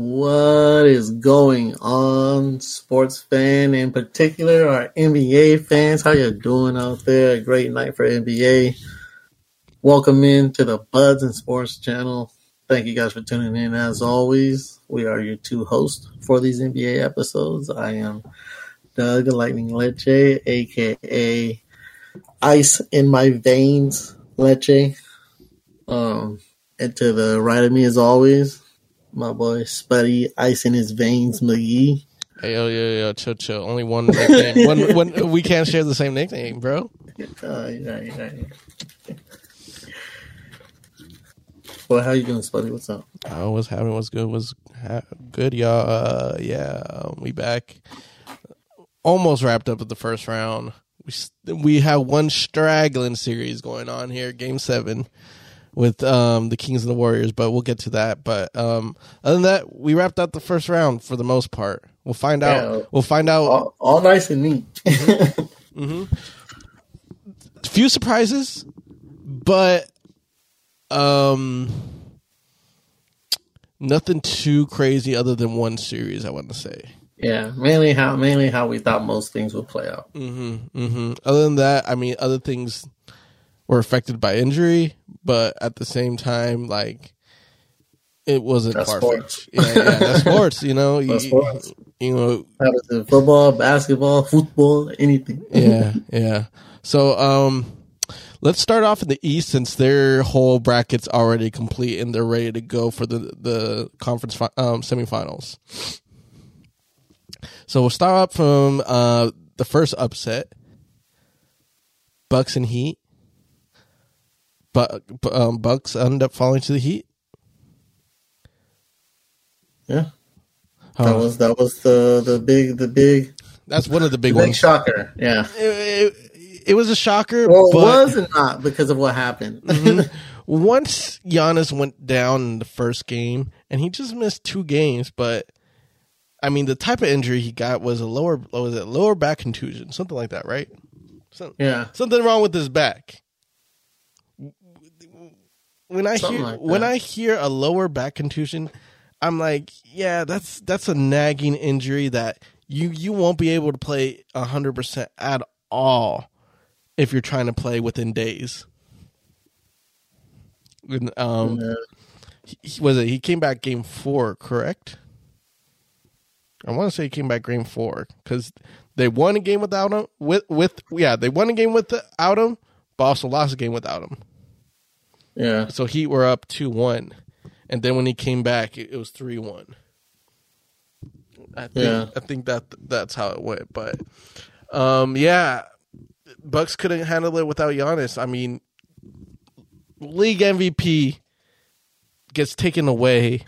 What is going on, sports fan in particular, our NBA fans? How you doing out there? Great night for NBA. Welcome in to the Buds and Sports channel. Thank you guys for tuning in. As always, we are your two hosts for these NBA episodes. I am Doug Lightning Leche, aka Ice in my veins Leche. Um, and to the right of me, as always, my boy Spuddy, ice in his veins, McGee. Hey, yo, yo, yo, chill, chill. Only one nickname. one, one, we can't share the same nickname, bro. Uh, right, right. Well, how you doing, Spuddy? What's up? Oh, what's happening? What's good? What's ha- good, y'all? Uh, yeah, we back. Almost wrapped up with the first round. We st- we have one straggling series going on here, Game Seven with um, the Kings and the Warriors, but we'll get to that. But um, other than that, we wrapped up the first round for the most part. We'll find out. We'll find out. All, all nice and neat. Mm-hmm. Few surprises, but um, nothing too crazy other than one series. I want to say. yeah, mainly how mainly how we thought most things would play out. Mm-hmm. Mm-hmm. Other than that, I mean, other things were affected by injury, but at the same time, like it wasn't That's far sports. Yeah, yeah, that's sports. You know, That's you, sports. you know, football, basketball, football, anything. yeah, yeah. So, um, let's start off in the East since their whole bracket's already complete and they're ready to go for the the conference fi- um, semifinals. So we'll start up from uh, the first upset: Bucks and Heat. But um, Bucks end up falling to the Heat. Yeah, Huh. that was that was the the big the big That's one of the big big ones. shocker. Yeah, It, it, it was a shocker, well, it was and not because of what happened. Mhm. once Giannis went down in the first game, and he just missed two games, but I mean, the type of injury he got was a lower, was it lower back contusion, something like that, right? Yeah, something wrong with his back. When I Something hear like when. I hear a lower back contusion, I'm like, yeah, that's that's a nagging injury that you you won't be able to play hundred percent at all if you're trying to play within days. And, um, Yeah. he- he, was it he came back game four, correct? I want to say he came back game four because they won a game without him. With with yeah, they won a game without him, but also lost a game without him. Yeah. So Heat were up two one, and then when he came back, it, it was three one. I think Yeah. I think that that's how it went. But um, yeah, Bucks couldn't handle it without Giannis. I mean, league MVP gets taken away,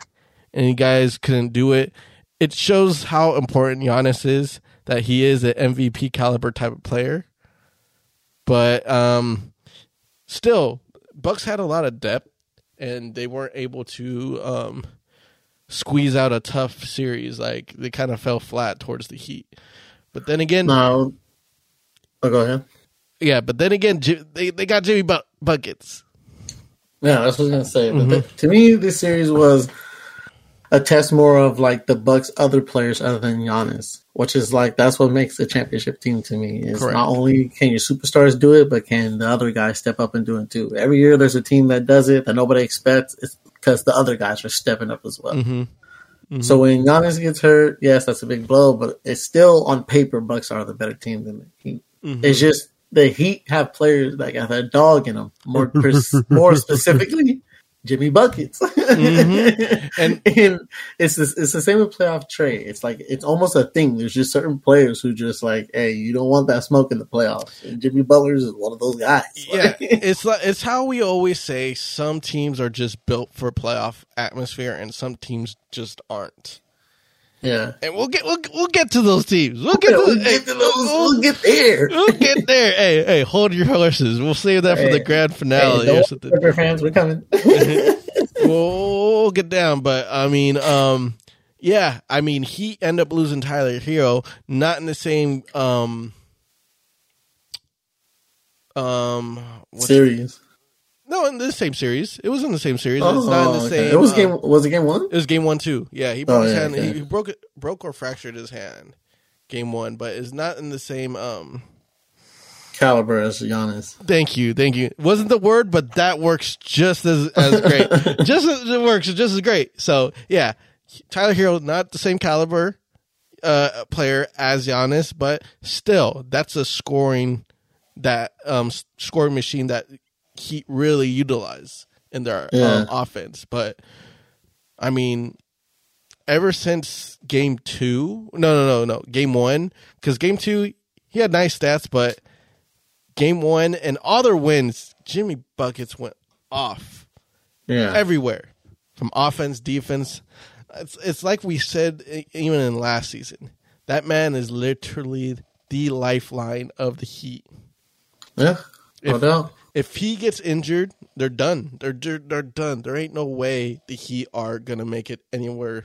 and you guys couldn't do it. It shows how important Giannis is. That he is an MVP caliber type of player. But um, still, Bucks had a lot of depth, and they weren't able to um, squeeze out a tough series. Like they kind of fell flat towards the Heat. But then again, No, oh, go ahead. yeah. But then again, they they got Jimmy Bu- buckets. Yeah, that's what I was gonna say. But Mm-hmm. th- to me, this series was a test more of like the Bucks' other players other than Giannis, which is like that's what makes a championship team to me. Is Correct. not only can your superstars do it, but can the other guys step up and do it too. Every year, there's a team that does it that nobody expects. Because the other guys are stepping up as well. Mm-hmm. So when Giannis gets hurt, yes, that's a big blow, but it's still on paper Bucks are the better team than the Heat. Mhm. It's just the Heat have players that got a dog in them. More more specifically, Jimmy buckets. Mhm. and, And- it's the, it's the same with playoff trade. It's like it's almost a thing. There's just certain players who just like, hey, you don't want that smoke in the playoffs. And Jimmy Butler's is one of those guys. yeah, it's like it's how we always say some teams are just built for playoff atmosphere, and some teams just aren't. Yeah. And we'll get we'll, we'll get to those teams. We'll get Yeah, to, we'll hey, get to those. we'll- We'll get there. We'll get there. Hey, hey, hold your horses. We'll save that for the grand finale don't or something. Clipper fans, we're coming. we'll, we'll get down, but I mean, um, yeah, I mean, he end up losing Tyler Herro, not in the same, um, um, what's- Series. No, in the same series. It was in the same series. it's not in the Oh, okay. same. It was uh, game. Was it game one? It was game one too. Yeah, he broke Oh, his yeah, hand. okay. He, he broke it, broke or fractured his hand. Game one, but it's not in the same. Um, Caliber as Giannis. thank you, thank you. Wasn't the word, but that works just as as great. just as, it works just as great. So yeah, Tyler Herro not the same caliber uh player as Giannis, but still that's a scoring that um scoring machine that he really utilize in their Yeah. um, offense. But I mean, ever since game two, no, no, no, no, game one, because game two he had nice stats, but game one and all their wins, Jimmy buckets went off Yeah. everywhere from offense, defense. It's it's like we said even in last season. That man is literally the lifeline of the Heat. yeah. No If- doubt. If he gets injured, they're done. They're they're, done. There ain't no way the Heat are gonna make it anywhere,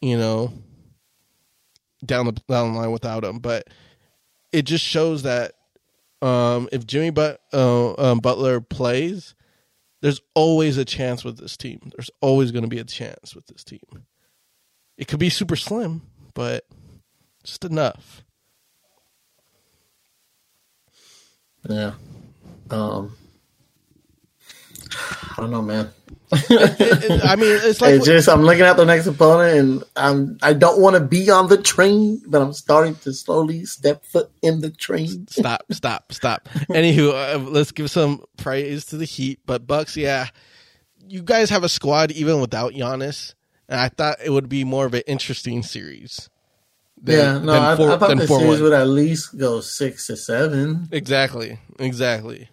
you know, down the down the line without him. But it just shows that um, if Jimmy but, uh, um, Butler plays, there's always a chance with this team. There's always going to be a chance with this team. It could be super slim, but just enough. Yeah. Um. I don't know, man. It- it- I mean, it's like It's just I'm looking at the next opponent, and I'm I don't want to be on the train, but I'm starting to slowly step foot in the train. stop, stop, stop. Anywho, uh, let's give some praise to the Heat. But Bucks, yeah, you guys have a squad even without Giannis, and I thought it would be more of an interesting series. than- yeah, no, than I, four- I thought the 4-1. series would at least go six to seven. Exactly, exactly.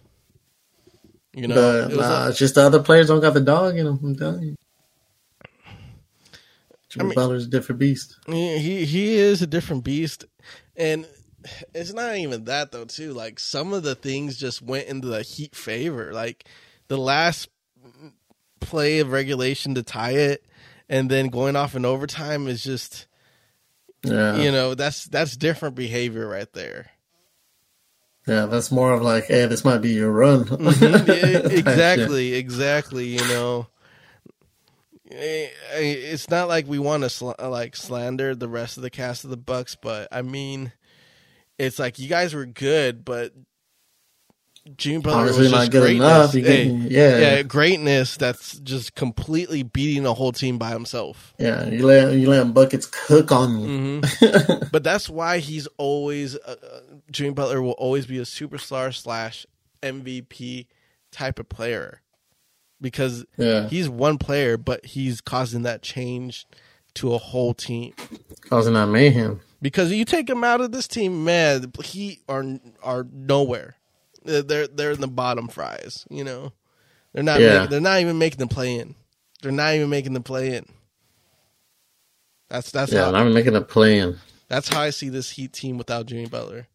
You know, but it nah, it's just the other players don't got the dog in them. I'm telling you. Jimmy mean- Butler's a different beast. he he he is a different beast, and it's not even that though. Too like some of the things just went into the Heat favor. Like the last play of regulation to tie it, and then going off in overtime is just Yeah, you know that's that's different behavior right there. Yeah, that's more of like, hey, this might be your run. Mhm, yeah, exactly, exactly. You know, eh, it's not like we want to sl- like slander the rest of the cast of the Bucks, but I mean, it's like you guys were good, but Jimmy Butler Obviously was not just good greatness. Hey, yeah. yeah, greatness. That's just completely beating the whole team by himself. Yeah, you let you let buckets cook on you. hmm but that's why he's always uh, uh, Jimmy Butler will always be a superstar slash MVP type of player because Yeah, he's one player, but he's causing that change to a whole team. causing that mayhem. Because you take him out of this team, man, he are are nowhere. They're they're, in the bottom fries. You know, they're not. Yeah. Making, they're not even making the play in. They're not even making the play in. That's that's Yeah, how I'm making a plan. that's how I see this Heat team without Jimmy Butler.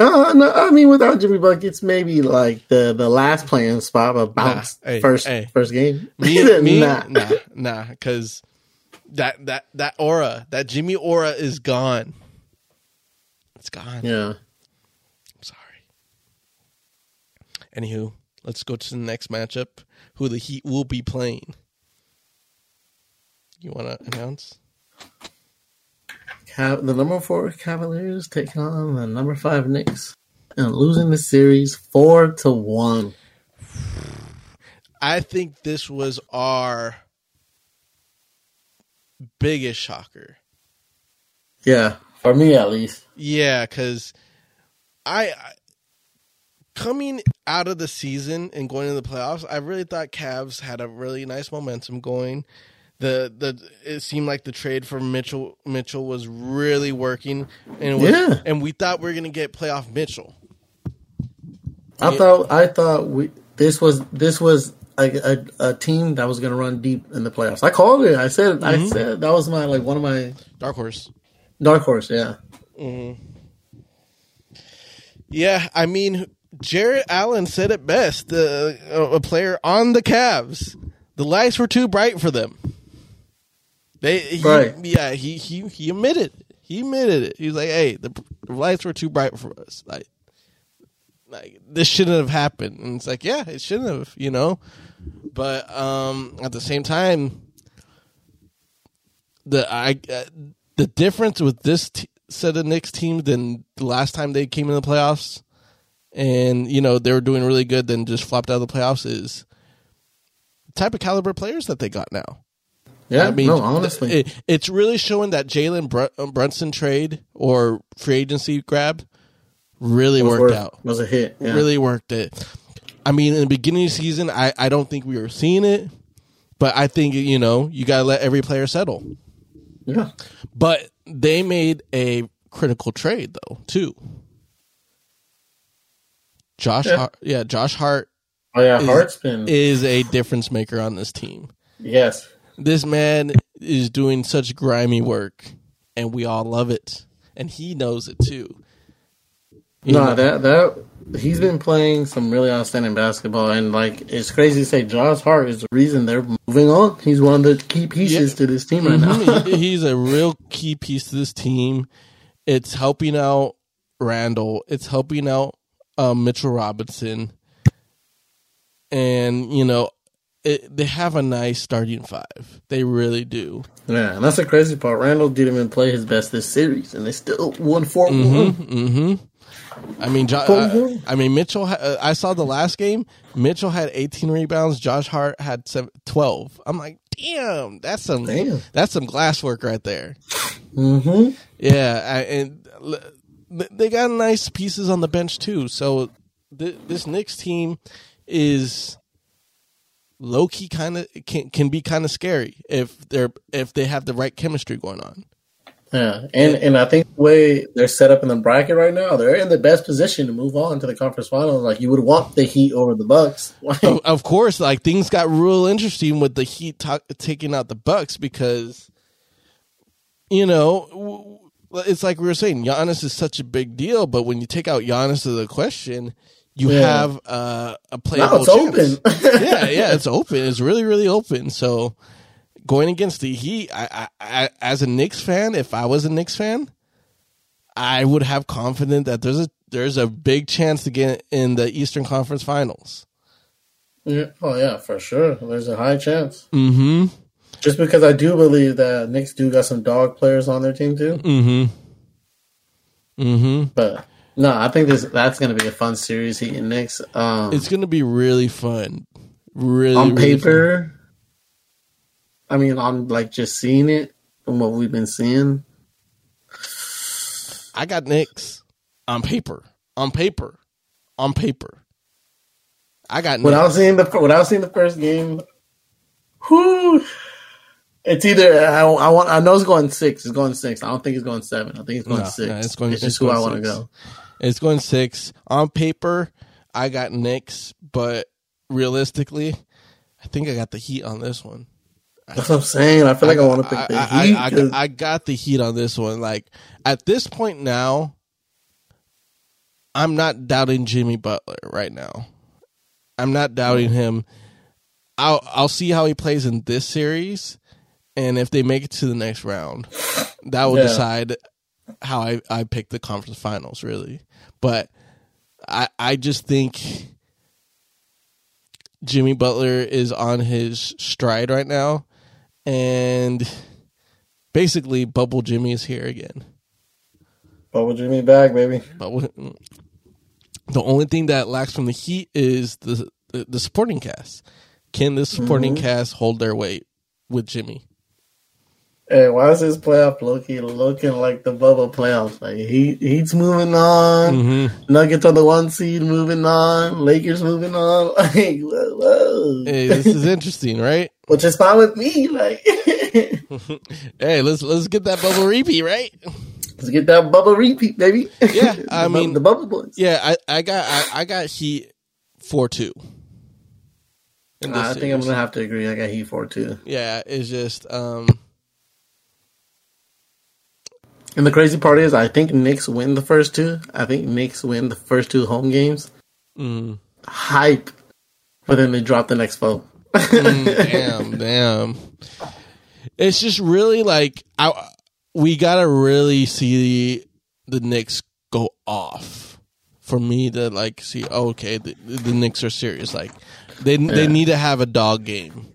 Uh, no, I mean, without Jimmy buckets, maybe like the the last playing spot, but bounce Nah, hey, first hey. first game. Me, me, Nah. nah, nah, because that that that aura, that Jimmy aura, is gone. It's gone. Yeah, I'm sorry. Anywho, let's go to the next matchup. Who the Heat will be playing? You want to announce? Cav- the number four Cavaliers take on the number five Knicks and losing the series four to one. I think this was our biggest shocker. Yeah, for me at least. Yeah, because I, I coming out of the season and going into the playoffs, I really thought Cavs had a really nice momentum going. The the it seemed like the trade for Mitchell Mitchell was really working, and was, Yeah. and we thought we were gonna get playoff Mitchell. I Yeah. thought I thought we this was this was a, a, a team that was going to run deep in the playoffs. I called it. I said I Mhm. said that was my like one of my Dark horse. dark horse. Yeah, Yeah, I mean, Jarrett Allen said it best. The a player on the Cavs, the lights were too bright for them. They, he, Right. yeah, he he he admitted, it. he admitted it. He was like, "Hey, the, the lights were too bright for us. Like, like this shouldn't have happened. And it's like, yeah, it shouldn't have, you know. But um, at the same time, the I uh, the difference with this t- set of Knicks team than the last time they came in the playoffs, and you know they were doing really good, then just flopped out of the playoffs is the type of caliber players that they got now. Yeah, I mean, no, honestly, it, it's really showing that Jalen Br- uh, Brunson trade or free agency grab really worked worth- out. Was a hit. Yeah. Really worked it. I mean, in the beginning of the season, I, I don't think we were seeing it, but I think you know you got to let every player settle. Yeah. But they made a critical trade though too. Josh, Yeah. Hart, yeah, Josh Hart Oh yeah, is, Hart's been is a difference maker on this team. yes. This man is doing such grimy work, and we all love it, and he knows it too. You No, know? that that he's been playing some really outstanding basketball, and like it's crazy to say, Josh Hart is the reason they're moving on. He's one of the key pieces Yeah. to this team right now. Mhm. He- He's a real key piece to this team. It's helping out Randle. It's helping out um, Mitchell Robinson, and you know it, they have a nice starting five. They really do. yeah, and that's the crazy part. Randle didn't even play his best this series, and they still won 4 one. hmm I mean, jo- uh, I mean Mitchell. Ha- uh, I saw the last game. Mitchell had 18 rebounds. Josh Hart had seven, 12. I'm like, damn, that's some Damn. that's some glass work right there. Mm-hmm. Yeah, I, and they got nice pieces on the bench too. So th- this Knicks team is low key kind of can can be kind of scary if they're if they have the right chemistry going on. Yeah, and and I think the way they're set up in the bracket right now, they're in the best position to move on to the conference finals. Like you would want the Heat over the Bucks. of, of course, like things got real interesting with the Heat ta- taking out the Bucks because, you know, it's like we were saying, Giannis is such a big deal, but when you take out Giannis of the question, you Yeah. have uh, a playable now it's chance. open. yeah, yeah, it's open. It's really, really open. So going against the Heat, I, I, I, as a Knicks fan, if I was a Knicks fan, I would have confidence that there's a there's a big chance to get in the Eastern Conference Finals. Yeah, oh yeah, for sure. There's a high chance. Mm-hmm. Just because I do believe that Knicks do got some dog players on their team too. Mm-hmm. Mm-hmm. But no, I think this that's going to be a fun series. Heat and Knicks. Um, It's gonna be really fun. Really on really paper, I mean, on like just seeing it from what we've been seeing. I got Knicks on paper. On paper. On paper. I got When I was seeing the when I was seeing the first game, whoo, it's either I, I want I know it's going six. It's going six. I don't think it's going seven. I think it's going No, six. no, it's going- It's it's just who I want to go. It's going six. On paper, I got Knicks, but realistically, I think I got the Heat on this one. That's what I'm saying. I feel like I, want to pick the I, I- Heat. I- I got the Heat on this one. Like at this point now, I'm not doubting Jimmy Butler right now. I'm not doubting him. I'll I'll see how he plays in this series, and if they make it to the next round, that will Yeah. decide how I I pick the conference finals. Really, but I I just think Jimmy Butler is on his stride right now, and basically Bubble Jimmy is here again. Bubble Jimmy back, baby. But what- mm. the only thing that lacks from the Heat is the the, the supporting cast. Can the supporting mm-hmm. cast hold their weight with Jimmy? Hey, why is this playoff looking looking like the bubble playoffs? Like he he's moving on. Mm-hmm. Nuggets on the one seed moving on. Lakers moving on. Like whoa, whoa. Hey, this is interesting, right? which is fine with me. Like Hey, let's let's get that bubble repeat, right? let's get that bubble repeat, baby. Yeah, I mean- the bubble boys. Yeah, I, I got I, I got Heat four two. I think I'm gonna have to agree. I got Heat four two. Yeah, it's just um And the crazy part is, I think Knicks win the first two. I think Knicks win the first two home games. mm, Hype, but then they drop the next four. mm, damn, damn. It's just really like I we gotta really see the, the Knicks go off for me to like see. Oh, okay, the, the Knicks are serious. Like they they need to have a dog game.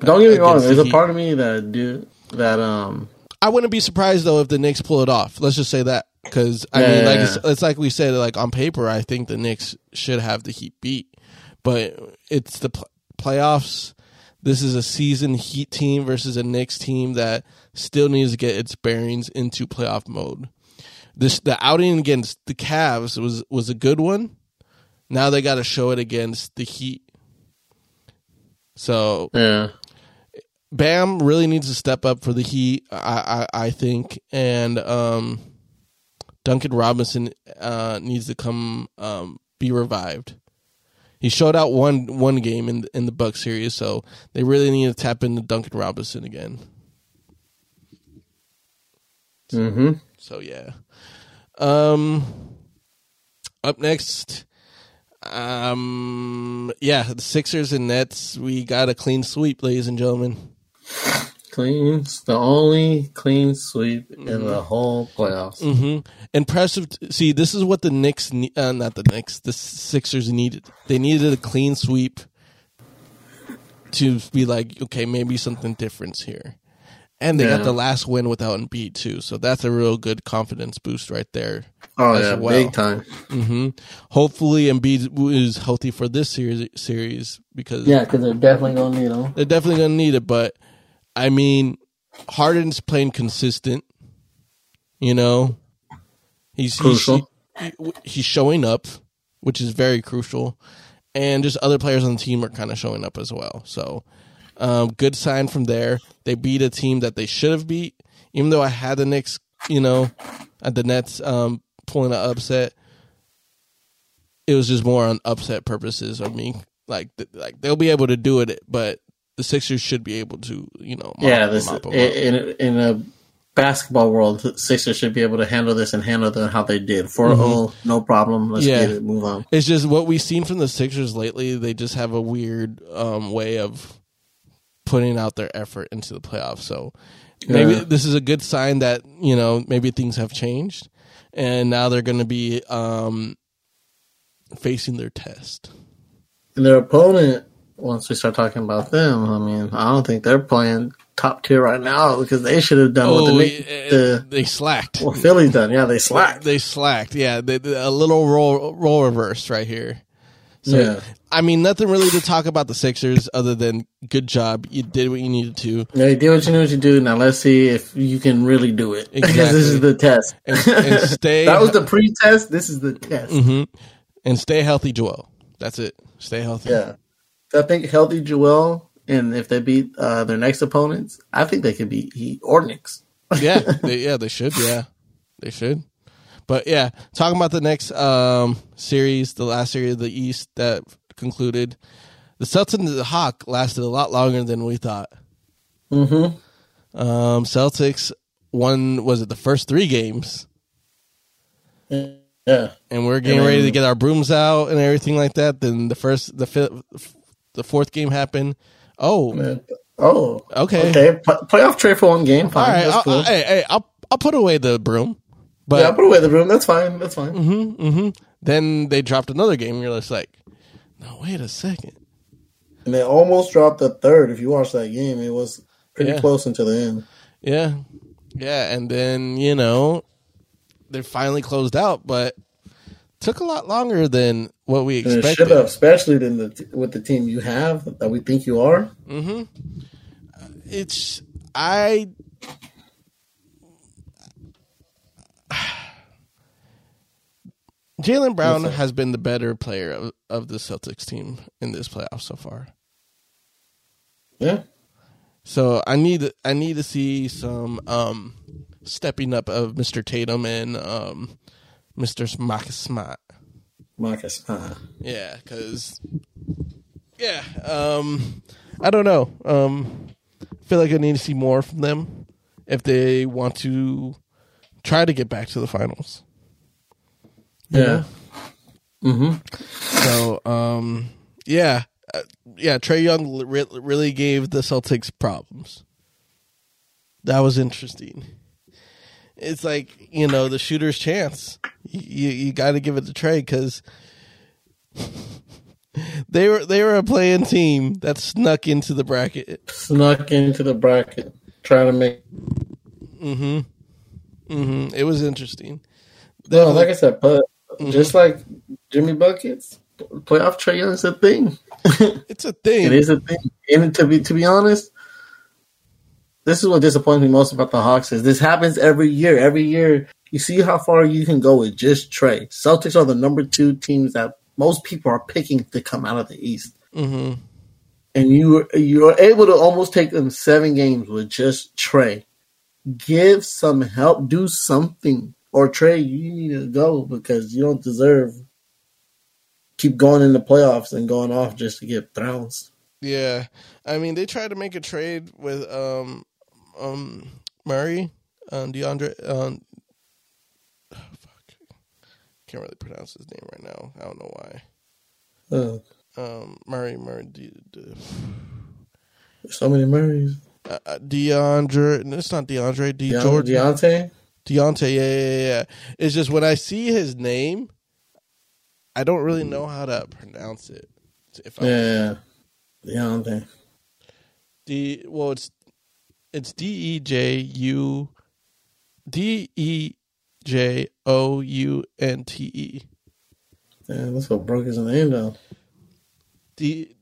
Don't get me wrong. the There's a Heat. part of me that do that. Um, I wouldn't be surprised though if the Knicks pull it off. Let's just say that because I Yeah, mean, yeah, like yeah. it's, it's like we said, like on paper, I think the Knicks should have the Heat beat, but it's the pl- playoffs. This is a seasoned Heat team versus a Knicks team that still needs to get its bearings into playoff mode. This the outing against the Cavs was was a good one. Now they got to show it against the Heat. So yeah, Bam really needs to step up for the Heat, I I, I think, and um, Duncan Robinson uh, needs to come um, be revived. He showed out one one game in in the Buck series, so they really need to tap into Duncan Robinson again. mm-hmm. So yeah. Um up next um yeah, the Sixers and Nets, we got a clean sweep, ladies and gentlemen. Clean. The only clean sweep Mm-hmm. in the whole playoffs. Mhm. Impressive see, this is what the Knicks ne- uh, not the Knicks, the Sixers needed. They needed a clean sweep to be like, okay, maybe something different here. And they got the last win without Embiid too, so that's a real good confidence boost right there. Oh as yeah, well. big time. hmm Hopefully, Embiid is healthy for this series series because Yeah, because they're definitely gonna need them. they're definitely going to need it. But I mean, Harden's playing consistent. You know, he's he's, he- he's showing up, which is very crucial, and just other players on the team are kind of showing up as well. So, um, good sign from there. They beat a team that they should have beat, even though I had the Knicks. You know, at the Nets um, pulling an upset. It was just more on upset purposes of me. Like, th- like they'll be able to do it, but the Sixers should be able to, you know, mop, Yeah, this mop 'em up. in in a basketball world, the Sixers should be able to handle this and handle it how they did. 4 0, no problem. Let's Mm-hmm. Yeah. get it. Move on. It's just what we've seen from the Sixers lately. They just have a weird um, way of putting out their effort into the playoffs. So maybe Yeah. this is a good sign that you know maybe things have changed, and now they're going to be um, facing their test. And their opponent, once we start talking about them, I mean, I don't think they're playing top tier right now because they should have done what the, Oh, the they slacked. well, Philly's done. Yeah, they slacked. They slacked. Yeah, they, they- a little roll role reverse right here. So Yeah. I mean, nothing really to talk about the Sixers other than good job. You did what you needed to. Yeah, you did what you knew what you do. Now let's see if you can really do it. Because this is the test. And, and stay that was the pre-test. This is the test. hmm and stay healthy, Joel. That's it. Stay healthy. Yeah. I think healthy Joel, and if they beat uh, their next opponents, I think they could beat Heat or Knicks. yeah, they, yeah, they should. Yeah, they should. But yeah, talking about the next um, series, the last series of the East that concluded, the Celtics and the Hawk lasted a lot longer than we thought. Mm-hmm. Um, Celtics won. Was it the first three games? Yeah. And we're getting ready to get our brooms out and everything like that. Then the first, the fifth, the fourth game happened. Oh, Oh. Okay. Okay. P- playoff trade for one game. all Fine. right. That's I'll, cool. Hey, hey, I'll I'll put away the broom. But yeah, put away the room. That's fine. That's fine. Mm-hmm, mm-hmm. Then they dropped another game. You're just like, no, wait a second. And they almost dropped the third. If you watch that game, it was pretty Yeah. close until the end. Yeah, yeah. And then you know they finally closed out, but took a lot longer than what we it should have, especially than the with the team you have that we think you are. It's I. Jaylen Brown has been the better player of, of the Celtics team in this playoff so far. Yeah. So I need I need to see some um, stepping up of Mr. Tatum and um, Mr. Smart. Marcus. Uh, Yeah, because yeah, um, I don't know. Um, I feel like I need to see more from them if they want to try to get back to the finals. You yeah. Mm-hmm. So um, yeah, uh, yeah. Trae Young re- really gave the Celtics problems. That was interesting. It's like you know the shooter's chance. You you, got to give it to Trae because they were they were a playing team that snuck into the bracket. Snuck into the bracket, trying to make. Mm-hmm. Mm-hmm. It was interesting. No, like I said, but mm-hmm. just like Jimmy buckets, playoff Trae Young is a thing. it's a thing. it is a thing. And to be to be honest, this is what disappoints me most about the Hawks is this happens every year. Every year, you see how far you can go with just Trae. Celtics are the number two teams that most people are picking to come out of the East. Mm-hmm. And you you are able to almost take them seven games with just Trae. Give some help, do something, or Trae, you need to go because you don't deserve keep going in the playoffs and going off just to get trounced. Yeah, I mean they tried to make a trade with um um Murray, um, DeAndre. Um, oh, fuck, can't really pronounce his name right now. I don't know why. Oh. Um, Murray, Murray. De, de, so many Murrays. Uh, uh DeAndre. It's not DeAndre. De De- Jordan. Deontay. Deontay. Yeah, yeah, yeah. It's just when I see his name, I don't really know how to pronounce it. If I yeah, Deontay. D. Well, it's it's D E J U D E J O U N T E. Yeah, that's what broke his name down. D.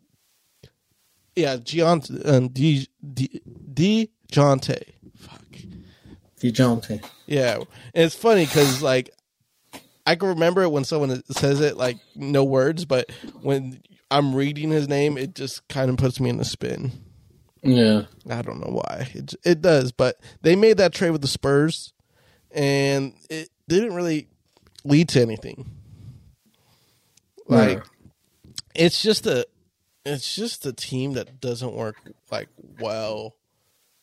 Yeah, Giant um, D D D Jonte. Fuck. Dejounte. Yeah, and it's funny because like I can remember it when someone says it like no words, but when I'm reading his name, it just kind of puts me in a spin. Yeah, I don't know why it it does, but they made that trade with the Spurs, and it didn't really lead to anything. Like, yeah. it's just a, it's just a team that doesn't work like well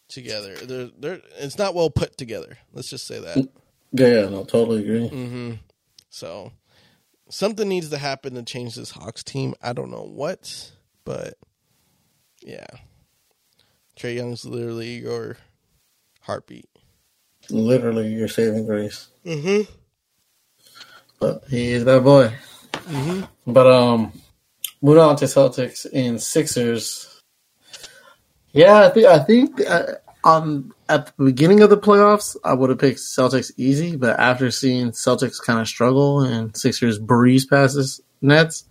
together. They're they're it's not well put together. Let's just say that. Yeah, no, totally agree. Mm-hmm. So something needs to happen to change this Hawks team. I don't know what, but yeah. Trae Young's literally your heartbeat. Literally your saving grace. Mm-hmm. But he is that boy. Mm-hmm. But um, moving on to Celtics and Sixers. Yeah, I think I think uh, on at the beginning of the playoffs, I would have picked Celtics easy, but after seeing Celtics kind of struggle and Sixers breeze passes Nets,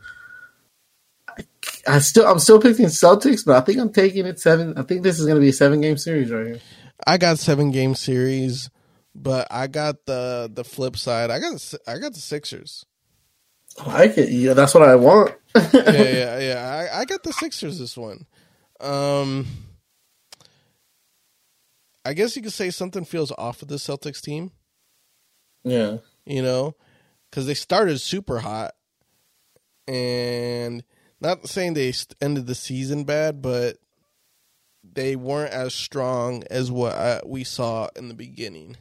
I still I'm still picking Celtics, but I think I'm taking it seven. I think this is going to be a seven game series right here. I got seven game series, but I got the the flip side. I got I got the Sixers. I like it. Yeah, that's what I want. yeah, yeah, yeah. I, I got the Sixers this one. Um, I guess you could say something feels off of the Celtics team. Yeah, you know, because they started super hot, and not saying they ended the season bad, but they weren't as strong as what I, we saw in the beginning.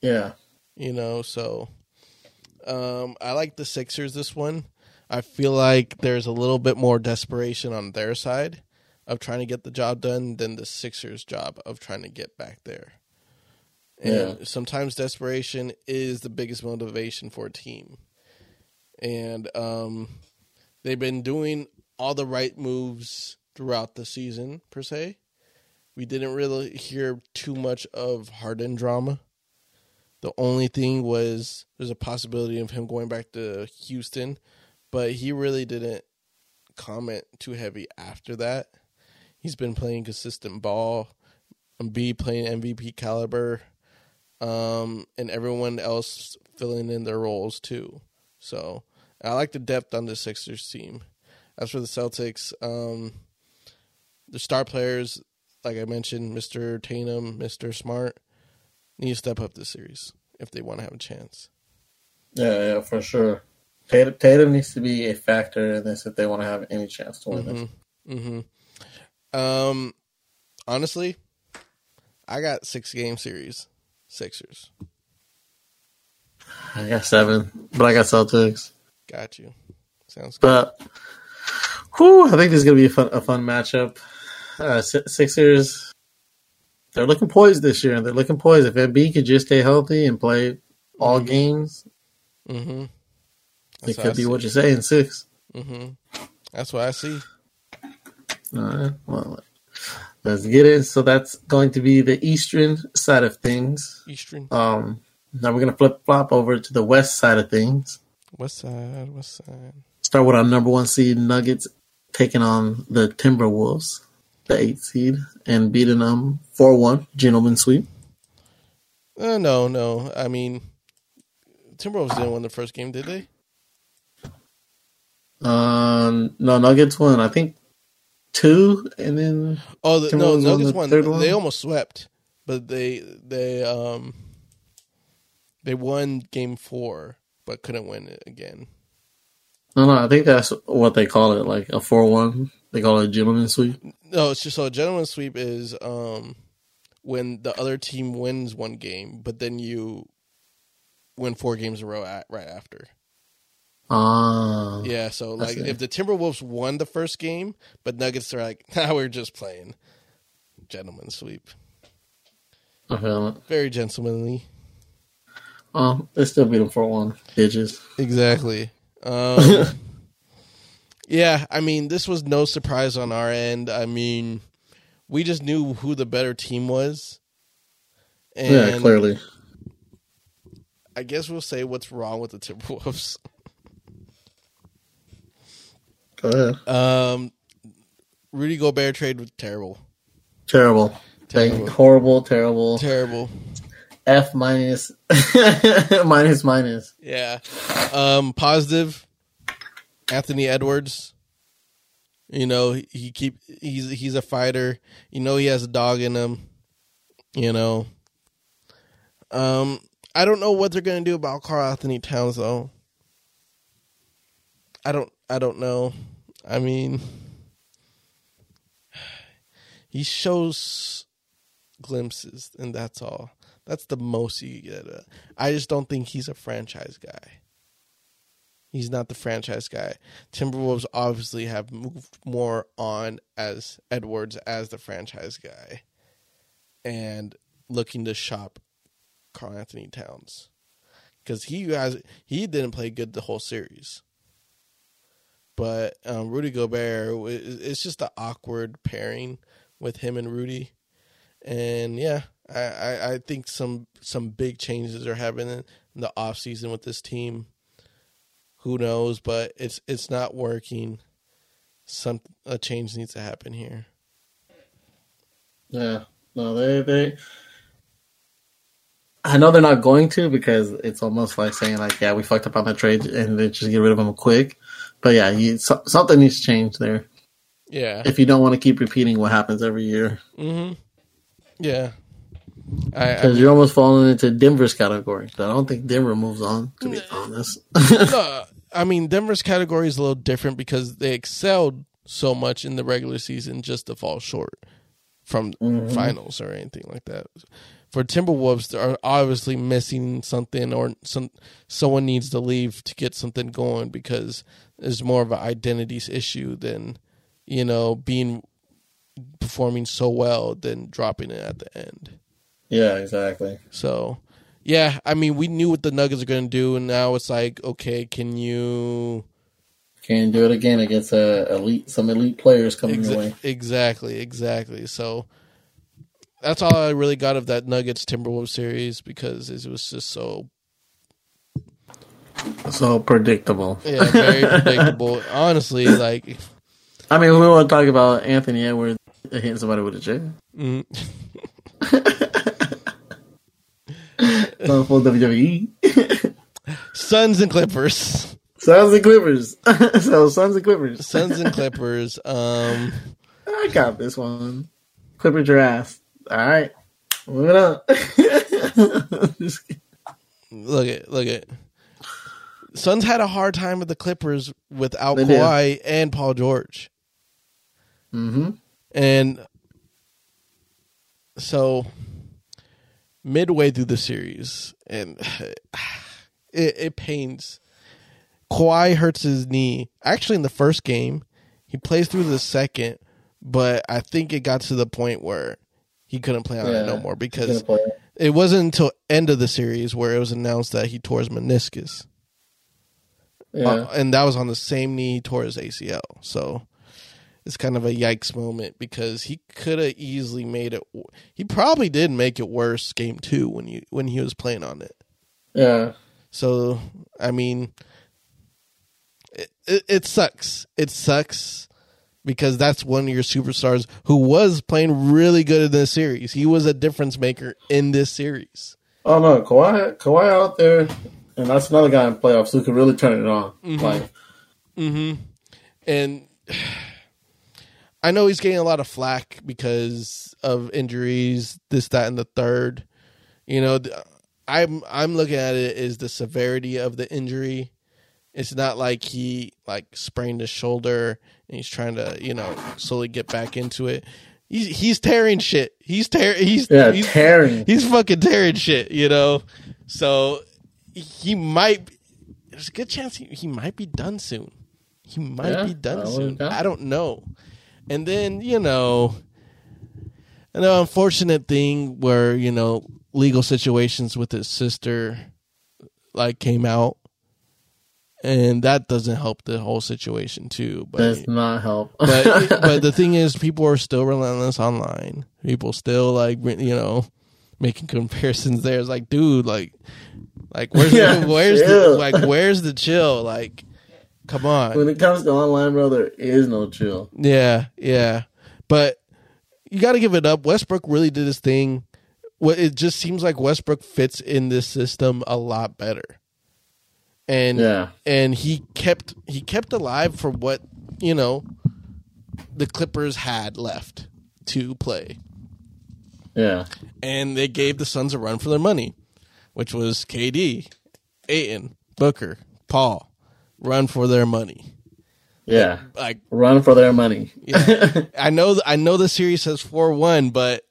Yeah, you know, so um, I like the Sixers this one. I feel like there's a little bit more desperation on their side of trying to get the job done than the Sixers' job of trying to get back there. And yeah. sometimes desperation is the biggest motivation for a team. And um, they've been doing all the right moves throughout the season per se. We didn't really hear too much of Harden drama. The only thing was there's a possibility of him going back to Houston, but he really didn't comment too heavy after that. He's been playing consistent ball, B playing MVP caliber, um, and everyone else filling in their roles too. So I like the depth on the Sixers team. As for the Celtics, um, the star players, like I mentioned, Mr. Tatum, Mr. Smart, need to step up this series if they want to have a chance. Yeah, yeah, for sure. Tatum, Tatum needs to be a factor in this if they want to have any chance to win mm-hmm. this. Mm-hmm. Um, honestly, I got six game series, Sixers. I got seven, but I got Celtics. Got you. Sounds good. But, whew, I think this is going to be a fun, a fun matchup. Uh, Sixers, they're looking poised this year. And they're looking poised. If Embiid could just stay healthy and play all games, Mm-hmm. it could be what you say in six. Mm-hmm. That's what I see. All right. Well, let's get it. So that's going to be the eastern side of things. Eastern, Um, now we're gonna flip flop over to the west side of things. West side, west side. Start with our number one seed Nuggets taking on the Timberwolves, the eight seed, and beating them four one, gentleman sweep. Uh, no, no. I mean, Timberwolves didn't win the first game, did they? Um, no, Nuggets won. I think two, and then Oh, the, no, Timberwolves won Nuggets the won. They almost swept, but they they um they won game four, but couldn't win it again. no, no, I think that's what they call it, like a four one. They call it a gentleman sweep. No, it's just so a gentleman's sweep is um when the other team wins one game, but then you win four games in a row at, right after. Ah, Yeah, so like if the Timberwolves won the first game, but Nuggets are like, nah, we're just playing. Gentleman's sweep. I feel it. Very gentlemanly. Um, they still beat them four one. Bitches. Exactly. Um, yeah, I mean, this was no surprise on our end. I mean, we just knew who the better team was. And yeah, clearly. I guess we'll say what's wrong with the Timberwolves. Go ahead. Um, Rudy Gobert trade was terrible. Terrible. Terrible. Like, horrible, terrible. Terrible. F minus, minus, minus. Yeah. Um, positive. Anthony Edwards. You know, he, keep he's he's a fighter. You know he has a dog in him. You know. Um, I don't know what they're gonna do about Karl-Anthony Towns though. I don't I don't know. I mean he shows glimpses and that's all. That's the most you get. Uh, I just don't think he's a franchise guy. He's not the franchise guy. Timberwolves obviously have moved more on as Edwards as the franchise guy and looking to shop Karl-Anthony Towns because he has he didn't play good the whole series. But um, Rudy Gobert, it's just an awkward pairing with him and Rudy, and yeah, I, I, think some some big changes are happening in the off season with this team. Who knows? But it's it's not working. Some a change needs to happen here. Yeah. No, they, they, I know they're not going to because it's almost like saying like, yeah, we fucked up on the trade and then just get rid of them quick. But yeah, you, so, something needs to change there Yeah. if you don't want to keep repeating what happens every year Mm-hmm. Yeah. Because you're almost falling into Denver's category. I don't think Denver moves on, to be honest. no, I mean Denver's category is a little different because they excelled so much in the regular season just to fall short from mm-hmm. finals or anything like that. For Timberwolves, they are obviously missing something, or some someone needs to leave to get something going because there's more of an identities issue than you know being performing so well than dropping it at the end. Yeah, exactly. So, yeah, I mean, we knew what the Nuggets are going to do, and now it's like, okay, can you Can't do it again against uh, elite some elite players coming. Exa- exactly, exactly. So that's all I really got of that Nuggets Timberwolves series because it was just so So predictable. yeah, very predictable. Honestly, like I mean, we want to talk about Anthony Edwards hitting somebody with a chair. mm, Not full WWE. Suns and Clippers, Suns and Clippers. so Suns and Clippers. Suns and Clippers. Um, I got this one. Clippers your ass. All right, moving on. Look at look at. Suns had a hard time with the Clippers without They did. Kawhi and Paul George. Mm Mhm. And so midway through the series, and it, it pains. Kawhi hurts his knee. Actually, in the first game, he plays through the second, but I think it got to the point where he couldn't play on it no more because it. it wasn't until end of the series where it was announced that he tore his meniscus. Yeah. Uh, and that was on the same knee he tore his ACL. So it's kind of a yikes moment because he could have easily made it. He probably did make it worse game two when you when he was playing on it. yeah. So I mean, it, it, it sucks. It sucks because that's one of your superstars who was playing really good in this series. He was a difference maker in this series. Oh no, Kawhi, Kawhi out there, and that's another guy in playoffs who could really turn it on. Like, Mm-hmm. And I know he's getting a lot of flack because of injuries, this, that, and the third. You know, I'm I'm looking at it is the severity of the injury. It's not like he like sprained his shoulder and he's trying to you know slowly get back into it. He's he's tearing shit. He's tear he's yeah, he's, tearing. he's fucking tearing shit, you know. So he might. There's a good chance he, he might be done soon. He might Yeah, be done soon. I don't know. And then you know, an unfortunate thing where you know legal situations with his sister like came out, and that doesn't help the whole situation too. But Does not help. but but the thing is, people are still relentless online. People still like you know making comparisons. There, it's like, dude, like, like where's Yeah, the, where's the like where's the chill? Like, come on, when it comes to online, bro, there is no chill. yeah, yeah. But you got to give it up. Westbrook really did his thing. What it just seems like Westbrook fits in this system a lot better. And Yeah. and he kept he kept alive for what you know the Clippers had left to play, Yeah. and they gave the Suns a run for their money, which was KD, Ayton, Booker, Paul, run for their money. Yeah. Like Run for their money. yeah. I know I know the series says four one, but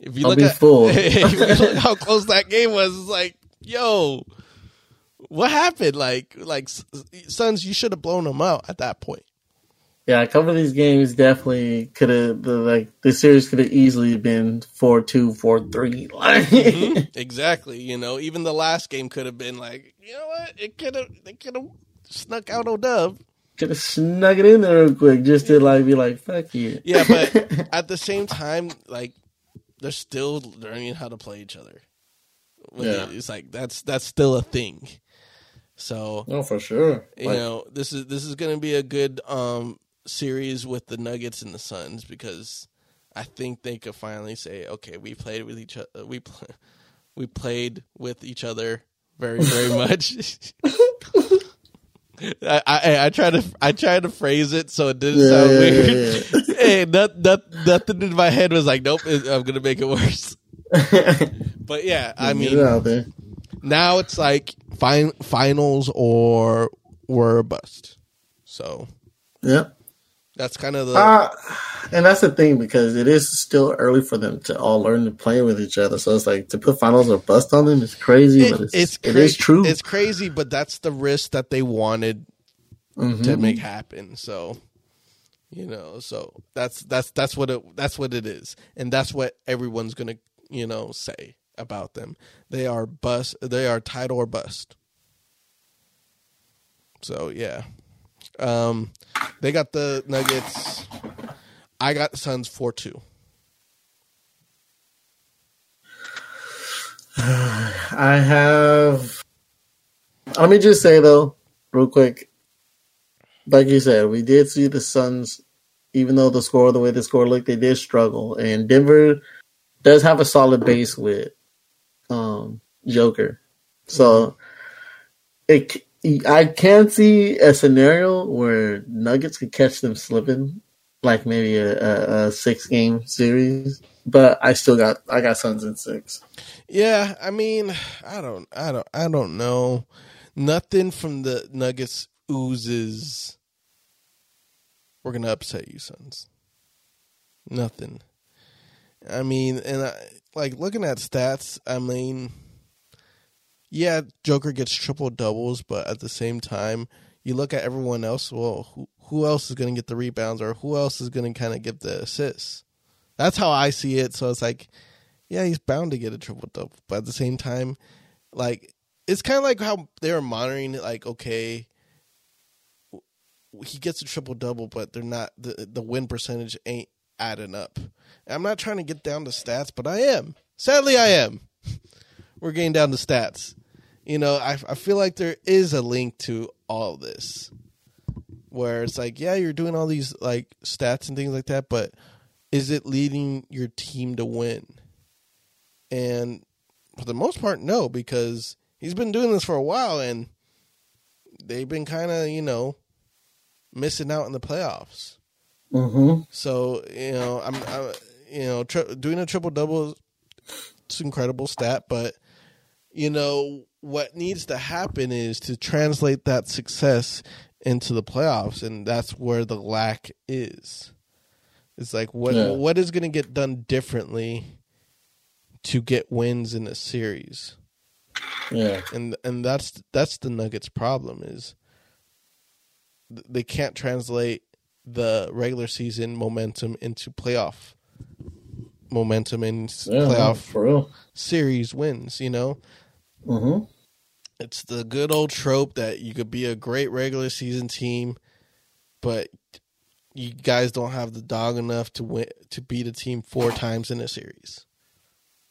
if you look at if you look how close that game was, it's like, yo, what happened? Like, like S- Suns, you should have blown them out at that point. Yeah, a couple of these games definitely could have like the series could have easily been 4-2, 4-3. Like Mm-hmm. exactly. You know, even the last game could have been like, you know what? It could have. it could have snuck out O'Dub. could have snuck it in there real quick just to like be like, fuck you. Yeah, but at the same time, like they're still learning how to play each other. When Yeah. they- it's like that's that's still a thing. So No, for sure. you Like, know this is this is going to be a good um series with the Nuggets and the Suns because I think they could finally say, okay, we played with each other. We pl- we played with each other very very much. I, I I try to I tried to phrase it so it didn't Yeah, sound yeah, weird. yeah, hey, not, not, nothing in my head was like, nope, I'm gonna make it worse. But yeah, I mean, it out there. now it's like fin- finals or we're a bust. So Yeah. That's kind of the Uh, and that's the thing because it is still early for them to all learn to play with each other. So it's like to put finals or bust on them is crazy, it- but it's, it's cra- is true. It's crazy, but that's the risk that they wanted Mhm. to make happen. So you know, so that's that's that's what it that's what it is, and that's what everyone's gonna you know say about them. They are bust. They are title or bust. So yeah, um, they got the Nuggets. I got the Suns four two. I have. Let me just say though, real quick. Like you said, we did see the Suns, even though the score, the way the score looked, they did struggle. And Denver does have a solid base with um, Joker, so it. I can't see a scenario where Nuggets could catch them slipping, like maybe a, a, a six game series. But I still got I got Suns in six. Yeah, I mean, I don't, I don't, I don't know. Nothing from the Nuggets oozes. We're gonna upset you, Suns. Nothing. I mean, and I, like looking at stats. I mean, yeah, Joker gets triple doubles, but at the same time, you look at everyone else. Well, who who else is gonna get the rebounds, or who else is gonna kind of give the assists? That's how I see it. So it's like, yeah, he's bound to get a triple double, but at the same time, like it's kind of like how they were monitoring it. Like, okay, he gets a triple double, but they're not the the win percentage ain't adding up. I'm not trying to get down to stats, but I am. Sadly, I am. We're getting down to stats. You know, I I feel like there is a link to all this, where it's like, yeah, you're doing all these like stats and things like that, but is it leading your team to win? And for the most part, no, because he's been doing this for a while and they've been kind of, you know, missing out in the playoffs. Mm-hmm. So you know, I'm, I, you know, tri- doing a triple double, it's incredible stat. But you know, what needs to happen is to translate that success into the playoffs, and that's where the lack is. It's like what Yeah. what is going to get done differently to get wins in a series Yeah. and and that's that's the Nuggets' problem is they can't translate the regular season momentum into playoff momentum and Yeah. playoff series wins. You know, Mm-hmm. it's the good old trope that you could be a great regular season team, but you guys don't have the dog enough to win to beat a team four times in a series.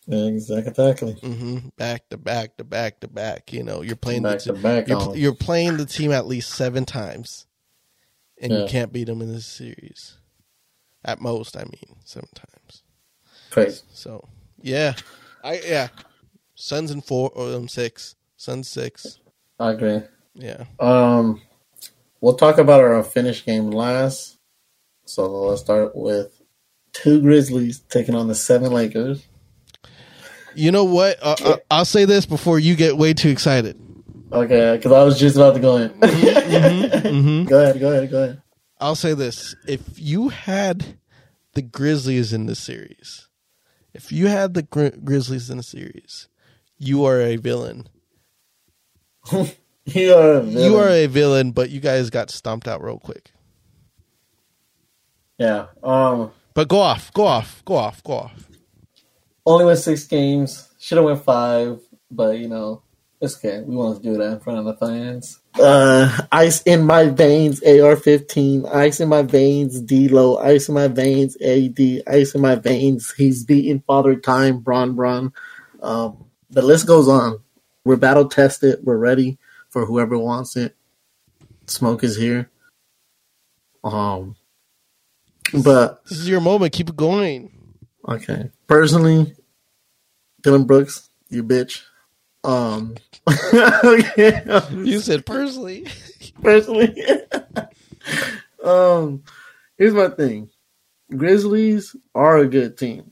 Yeah, exactly. hmm Back to back to back to back. You know, you're playing Back the back you're, you're playing the team at least seven times, and you can't beat them in this series. At most, I mean, seven times. Crazy. So yeah, I yeah, Suns in four or um, six, Suns six. I agree. Yeah, Um, we'll talk about our finished game last. So let's start with two Grizzlies taking on the seven Lakers. you know what? Uh, I, I'll say this before you get way too excited. Okay, because I was just about to go in. hmm go ahead, go ahead, go ahead. I'll say this: if you had the Grizzlies in the series, if you had the Gri- Grizzlies in the series, you are a villain. You are a villain. You are a villain, but you guys got stomped out real quick. yeah. Um, But go off, go off, go off, go off. only went six games. Should have went five, but you know it's okay. We want to do that in front of the fans. Uh, ice in my veins, AR-15. Ice in my veins, D-Lo. Ice in my veins, AD. Ice in my veins. He's beating Father Time, Bron Bron. Um, the list goes on. We're battle tested. We're ready for whoever wants it. Smoke is here. Um, but This is your moment. Keep it going. Okay. Personally, Dillon Brooks, you bitch. Um. You said personally. Personally. um. Here's my thing. Grizzlies are a good team.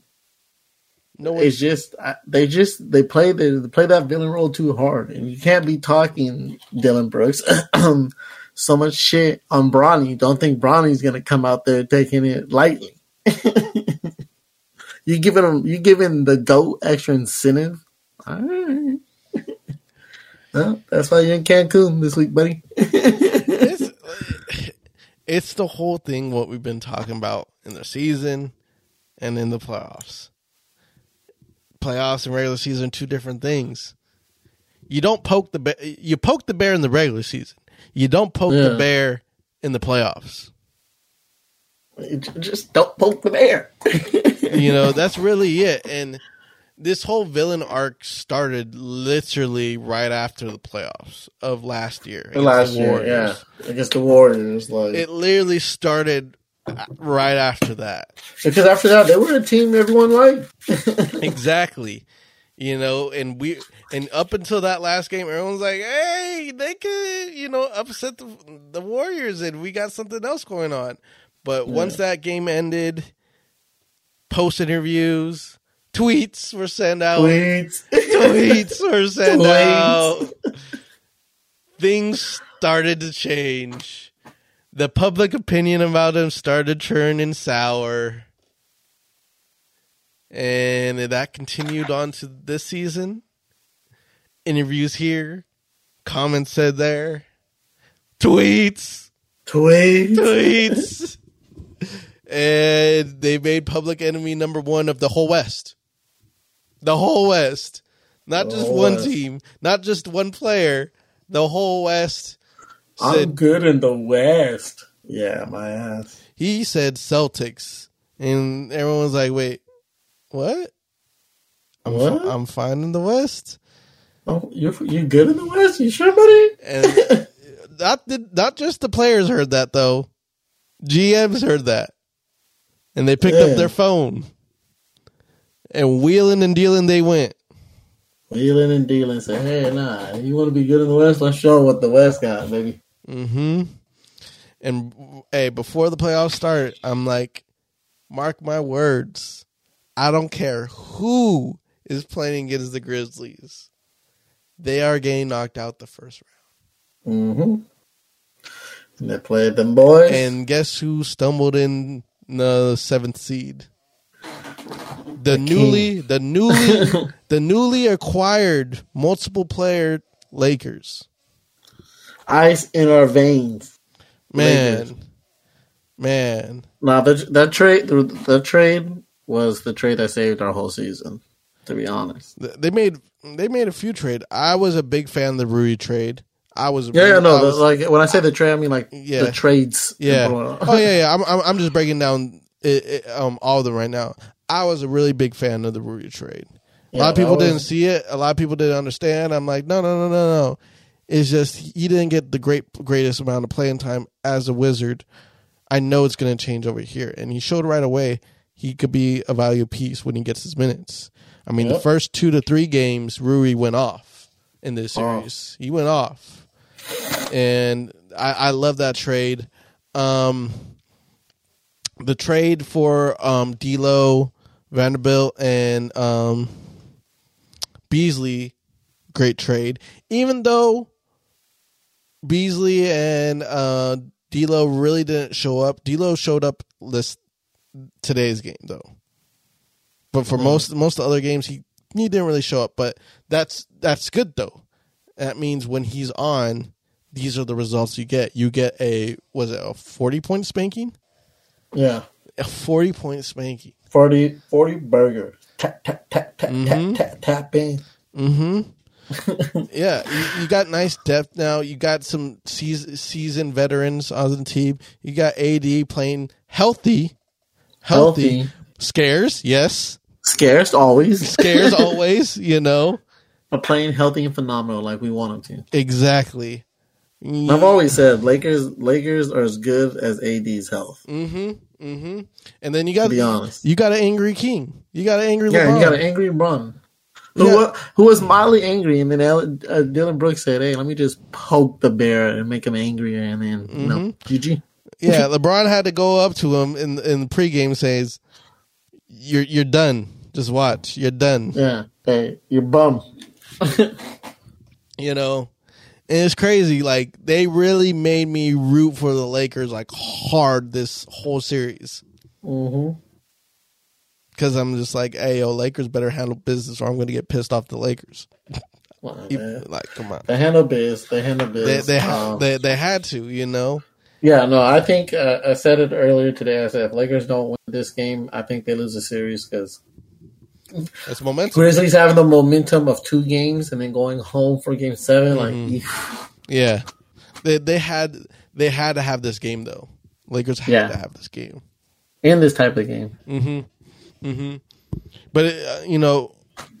No It's just I- they just they play the they play that villain role too hard, and you can't be talking Dillon Brooks so much shit on Bronny. Don't think Bronny's gonna come out there taking it lightly. you giving him you giving the goat extra incentive. All right. well, that's why you're in Cancun this week, buddy. It's, it's the whole thing. What we've been talking about in the season and in the playoffs. Playoffs and regular season are two different things. You don't poke the bear. You poke the bear in the regular season. You don't poke the bear in the playoffs. just don't poke the bear. you know that's really it and this whole villain arc started literally right after the playoffs of last year against Last the year, Warriors. yeah, against the Warriors, like it literally started right after that because after that they were a team everyone liked. exactly you know and we and up until that last game everyone's like hey they could you know upset the, the warriors and we got something else going on but once that game ended post interviews tweets were sent out Tweets. tweets were sent Tweets. out. Things started to change. The public opinion about him started turning sour. And that continued on to this season. Interviews here, comments said there, tweets, Tweets. tweets. and they made public enemy number one of the whole West. The whole West, not The just one West. team, not just one player. The whole West I'm good in the West. Yeah, my ass. he said Celtics, and everyone was like, "Wait, what? I'm fi- What? I'm fine in the West." Oh, you're you good in the West? You sure, buddy? And not the, not just the players heard that though. GMs heard that, and they picked Yeah. up their phone, and wheeling and dealing they went. Wheeling and dealing. Say, hey, nah, you want to be good in the West? Let's show what the West got, baby. Hmm And hey, before the playoffs start, I'm like, mark my words. I don't care who is playing against the Grizzlies. They are getting knocked out the first round. Mm-hmm. And they played them boys. And guess who stumbled in the seventh seed? The newly, the newly, the newly acquired multiple player Lakers. Ice in our veins. Man, Lakers. man. Now that that trade, the, the trade was the trade that saved our whole season. To be honest. They made they made a few trade. I was a big fan of the Rui trade. I was Yeah, yeah, no. Was- like when I say the trade, I mean like Yeah. the trades. yeah. Oh yeah, yeah. I'm I'm, just breaking down it, it, um all of them right now. I was a really big fan of the Rui trade. A lot of people that didn't see it. A lot of people didn't understand. I'm like, no, no, no, no, no. It's just he didn't get the great greatest amount of playing time as a wizard. I know it's going to change over here, and he showed right away he could be a value piece when he gets his minutes. I mean, the first two to three games, Rui went off in this Oh. series. He went off, and I, I love that trade. Um, the trade for um, D'Lo, Vanderbilt, and um, Beasley, great trade. Even though Beasley and uh, D'Lo really didn't show up, D'Lo showed up this today's game though. But for most most of the other games, he he didn't really show up. But that's that's good though. That means when he's on, these are the results you get. You get a was it a forty point spanking? Yeah. A forty point spanking. 40, 40 burgers. Tap tap tap tap Mm-hmm. tap tap tap in. Yeah, you, you got nice depth now. You got some seas- seasoned veterans on the team. You got AD playing healthy, healthy. Healthy. Scares, yes. scares always. Scares always, you know. But playing healthy and phenomenal like we want them to. Exactly. I've always said Lakers Lakers are as good as AD's health. Mm-hmm, mm-hmm. And then you got to be honest. you got an angry king. You got an angry Yeah, LeBron. you got an angry Bron. Who, Yeah. who was mildly angry, and then uh, Dillon Brooks said, "Hey, let me just poke the bear and make him angrier." And then, Mm-hmm. GG. yeah, LeBron had to go up to him in in the pregame says, "You're you're done. Just watch. You're done." Yeah, hey, you're bum. you know and it's crazy like they really made me root for the lakers like hard this whole series hmm because i'm just like hey yo lakers better handle business or i'm gonna get pissed off the lakers Well, man. like come on They handle biz. They handle they biz. they, Um, they they had to you know yeah, no, I think uh, I said it earlier today. I said if Lakers don't win this game, I think they lose the series because it's momentum Grizzlies having the momentum of two games and then going home for Game 7 Mm-hmm. Like, yeah they they had they had to have this game though lakers had Yeah. to have this game in this type of game, But it, uh, you know,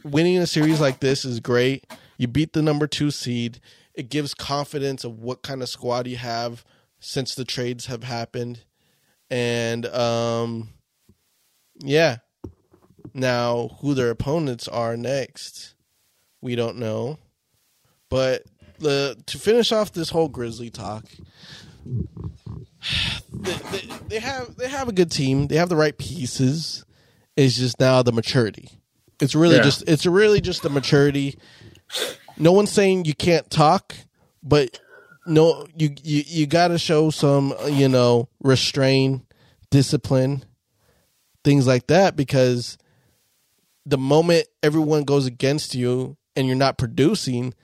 winning a series like this is great. You beat the number two seed. It gives confidence of what kind of squad you have since the trades have happened, and um, yeah. Now, who their opponents are next, we don't know. But the to finish off this whole Grizzly talk, they, they, they have they have a good team. They have the right pieces. It's just now the maturity. It's really Yeah. just it's really just the maturity. No one's saying you can't talk, but no, you you you got to show some you know restraint, discipline, things like that because the moment everyone goes against you and you're not producing,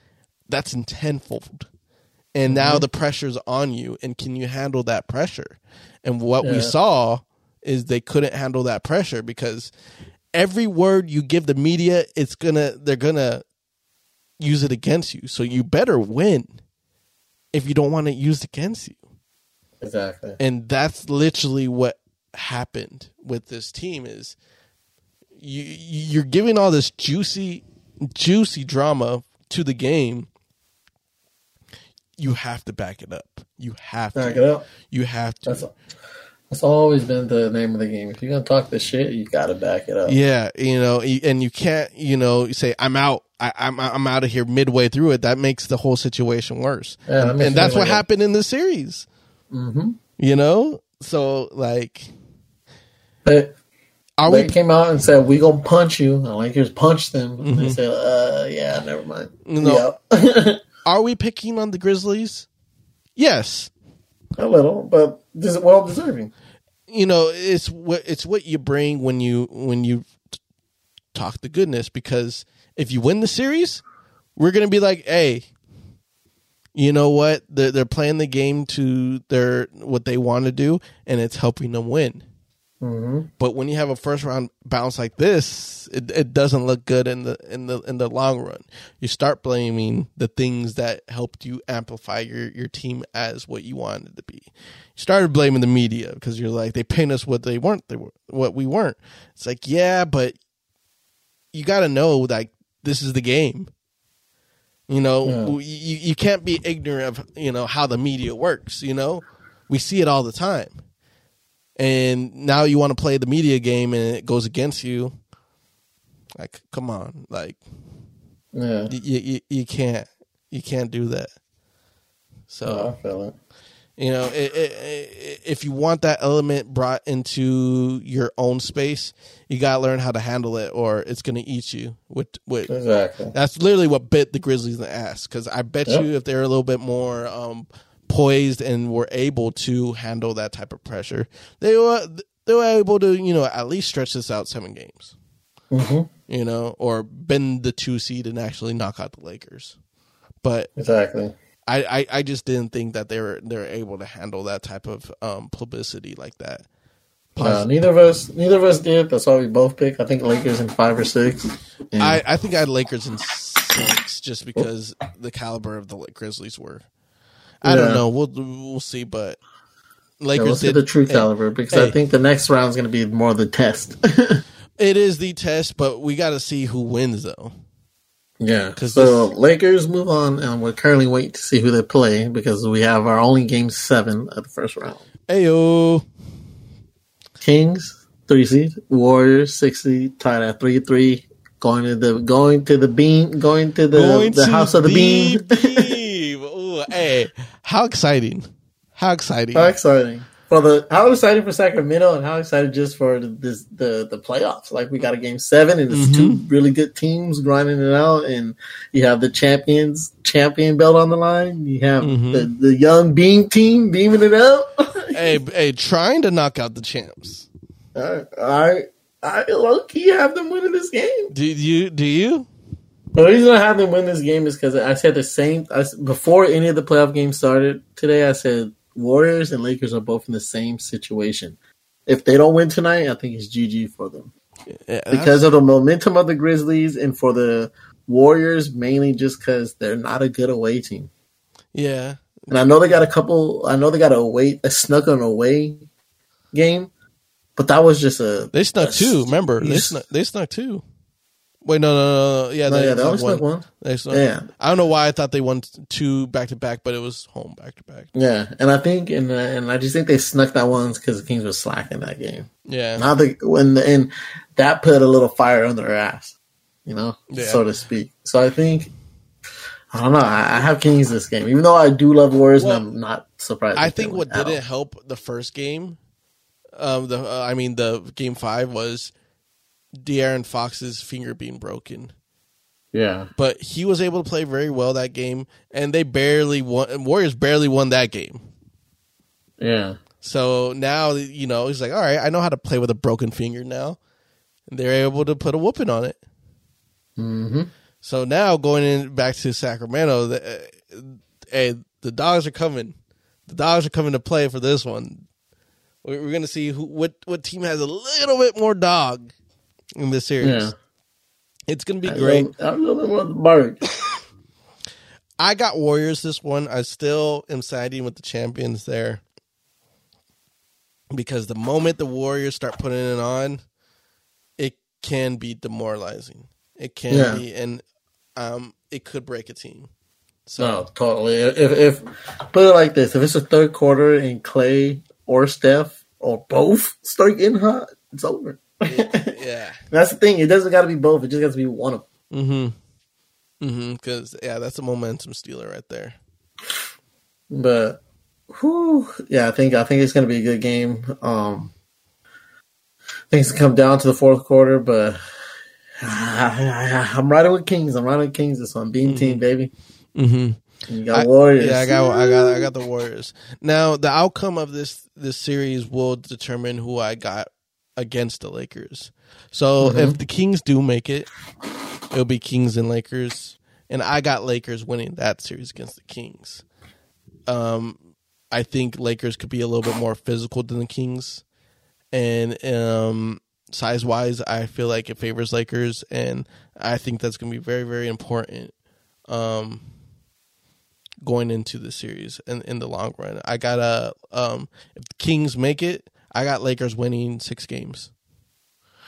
that's in tenfold. And now mm-hmm. the pressure's on you, and can you handle that pressure? And what we saw is they couldn't handle that pressure because every word you give the media, it's gonna they're gonna use it against you. So you better win if you don't want it used against you. Exactly. And that's literally what happened with this team is you you're giving all this juicy juicy drama to the game. You have to back it up. You have Back to. it up. You have to. That's that's always been the name of the game. If you're gonna talk this shit, you gotta back it up. Yeah, you know, and you can't, you know, you say I'm out. I, I'm I'm out of here midway through it. That makes the whole situation worse. Yeah, that and, and that's what a- happened in the series. Mm-hmm. You know, so like, But are they we? came out and said we gonna punch you. And Lakers punched them. And they said, "Uh, yeah, never mind." No. Yeah. Are we picking on the Grizzlies? Yes. a little, but this is well deserving. You know, it's what it's what you bring when you when you talk the goodness. Because if you win the series, we're gonna be like, hey. You know what? They're, they're playing the game to their what they want to do, and it's helping them win. Mm-hmm. But when you have a first round bounce like this, it, it doesn't look good in the in the in the long run. You start blaming the things that helped you amplify your your team as what you wanted to be. You started blaming the media because you're like they paint us what they weren't they were what we weren't. It's like yeah, but you got to know like this is the game. You know, Yeah. you you can't be ignorant of you know how the media works. You know, we see it all the time and now you want to play the media game and it goes against you like come on like Yeah, you you, you can't you can't do that so I feel it. you know it, it, it, if you want that element brought into your own space you got to learn how to handle it or it's going to eat you with with Exactly. that's literally what bit the Grizzlies in the ass. Because I bet Yep. you if they're a little bit more um, poised and were able to handle that type of pressure, they were they were able to you know at least stretch this out seven games. hmm You know, or bend the two seed and actually knock out the Lakers. But Exactly. I, I, I just didn't think that they were they were able to handle that type of um, publicity like that. No, neither of us, neither of us did. That's why we both picked. I think Lakers in five or six. And I, I think I had Lakers in six just because the caliber of the Grizzlies were. I don't know. We'll we'll see, but yeah, Lakers we'll see did the true hey, caliber because hey. I think the next round is going to be more the test. It is the test, but we got to see who wins though. yeah. So Lakers move on, and we're currently waiting to see who they play because we have our only game seven of the first round. Ayo, Kings three seed, Warriors six seed, tied at three three. Going to the going to the beam, going to the going the to house of the beam. beam. Ooh, hey, how exciting! How exciting! How exciting for the how exciting for Sacramento and how excited just for the this, the the playoffs. Like we got a game seven and it's two Mm-hmm. really good teams grinding it out, and you have the champions champion belt on the line. You have Mhm. the the young Beam team beaming it out. hey, hey, trying to knock out the champs. I I I low key have them winning this game. Do you? Do you? The reason I have them win this game is because I said the same I, before any of the playoff games started today. I said Warriors and Lakers are both in the same situation. If they don't win tonight, I think it's GG for them Yeah, because of the momentum of the Grizzlies and for the Warriors mainly just because they're not a good away team. yeah, And I know they got a couple. I know they got a away a snuck on away game, but that was just a they snuck a- two. Remember, they snuck. They snuck two. Wait, no, no, no, no. Yeah, No, they, yeah, they only won. snuck one. They Yeah. I don't know why I thought they won two back to back, but it was home back to back. Yeah, and I think and uh, and I just think they snuck that one because the Kings was slacking that game. Yeah, Now the when the, and that put a little fire under their ass, you know, Yeah. so to speak. So I think I don't know. I, I have Kings this game, even though I do love Warriors, Well, and I'm not surprised. I think what didn't help the first game, um, the uh, I mean the game five was De'Aaron Fox's finger being broken, yeah, but he was able to play very well that game, and they barely won. Warriors barely won that game. yeah, So now you know he's like, all right, I know how to play with a broken finger now, and they're able to put a whooping on it. hmm So now going in back to Sacramento, the, uh, hey, the dogs are coming. The dogs are coming to play for this one. We're, we're gonna see who what what team has a little bit more dog in this series. Yeah. It's gonna be great. I'm a little bit more the bird. I got Warriors this one. I still am siding with the champions there. Because the moment the Warriors start putting it on, it can be demoralizing. It can Yeah. be and um it could break a team. So No, totally. If, if put it like this, if it's a third quarter and Clay or Steph or both start getting hot, it's over. yeah. That's the thing. It doesn't got to be both. It just got to be one of them. Mm-hmm. Mm-hmm. Because yeah, that's a momentum stealer right there. But, whew, yeah, I think I think it's going to be a good game. Um, things come down to the fourth quarter, but I'm riding with Kings. I'm riding with Kings this one. Beam team, baby. Mm-hmm. You got I- Warriors. Yeah, I got, I got, I got the Warriors. Now, the outcome of this this series will determine who I got against the Lakers. So, if the Kings do make it, it'll be Kings and Lakers, and I got Lakers winning that series against the Kings. Um, I think Lakers could be a little bit more physical than the Kings, and um, size wise, I feel like it favors Lakers, and I think that's going to be very, very important. Um, going into the series in, in the long run. I got a um if the Kings make it, I got Lakers winning six games.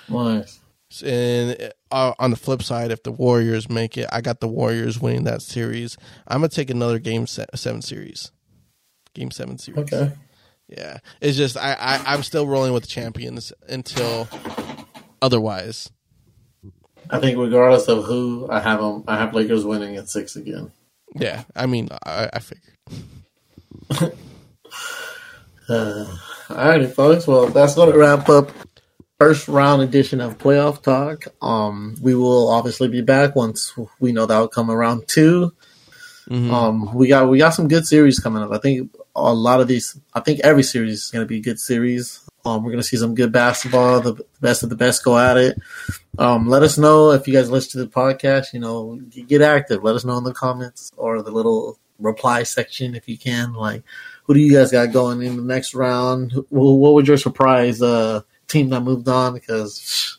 Nice. And uh, on the flip side, if the Warriors make it, I got the Warriors winning that series. I'm gonna take another game se- seven series, game seven series. Okay. Yeah, it's just I, I I'm still rolling with the champions until otherwise. I think regardless of who, I have them. I have Lakers winning at six again. Yeah, I mean I, I figured. Uh, alrighty, folks. Well, that's going to wrap up first round edition of playoff talk. Um, we will obviously be back once we know the outcome of round 2 Um, we got we got some good series coming up. I think a lot of these. I think every series is going to be a good series. Um, we're going to see some good basketball. The best of the best go at it. Um, let us know if you guys listen to the podcast. You know, get active. Let us know in the comments or the little reply section if you can. Like, who do you guys got going in the next round? Who- What was your surprise uh, team that moved on? Because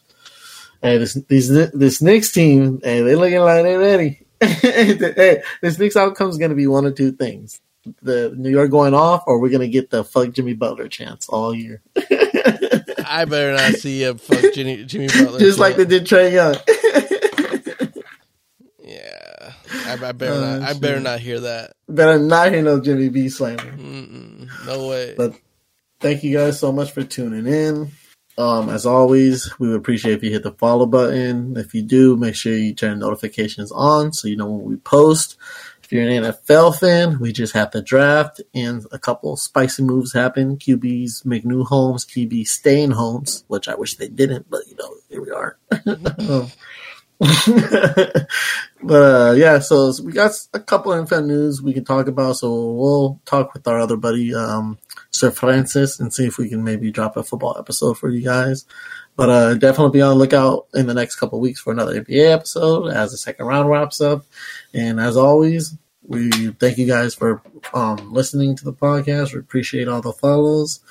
hey, this these this Knicks team, hey, they looking like they're ready. hey, this Knicks outcome is going to be one of two things: the New York going off, or we're going to get the fuck Jimmy Butler chance all year, I better not see a fuck Jimmy, Jimmy Butler. just like they did Trae Young. Yeah, I, I better Oh, not. I better not hear that. Better not hear no Jimmy B slander. No way. But thank you guys so much for tuning in. Um, as always, we would appreciate if you hit the follow button. If you do, make sure you turn notifications on so you know when we post. If you're an NFL fan, we just had the draft and a couple spicy moves happen. QBs make new homes, QBs staying homes, which I wish they didn't, but you know, here we are. But uh, yeah, so we got a couple of NFL news we can talk about. So we'll talk with our other buddy, um, Sir Francis, and see if we can maybe drop a football episode for you guys. But uh, definitely be on lookout in the next couple weeks for another NBA episode as the second round wraps up. And as always, we thank you guys for um, listening to the podcast. We appreciate all the follows.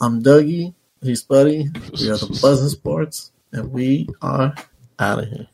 I'm Dougie. He's Spuddy. We are the Buzzing Sports, and we are out of here.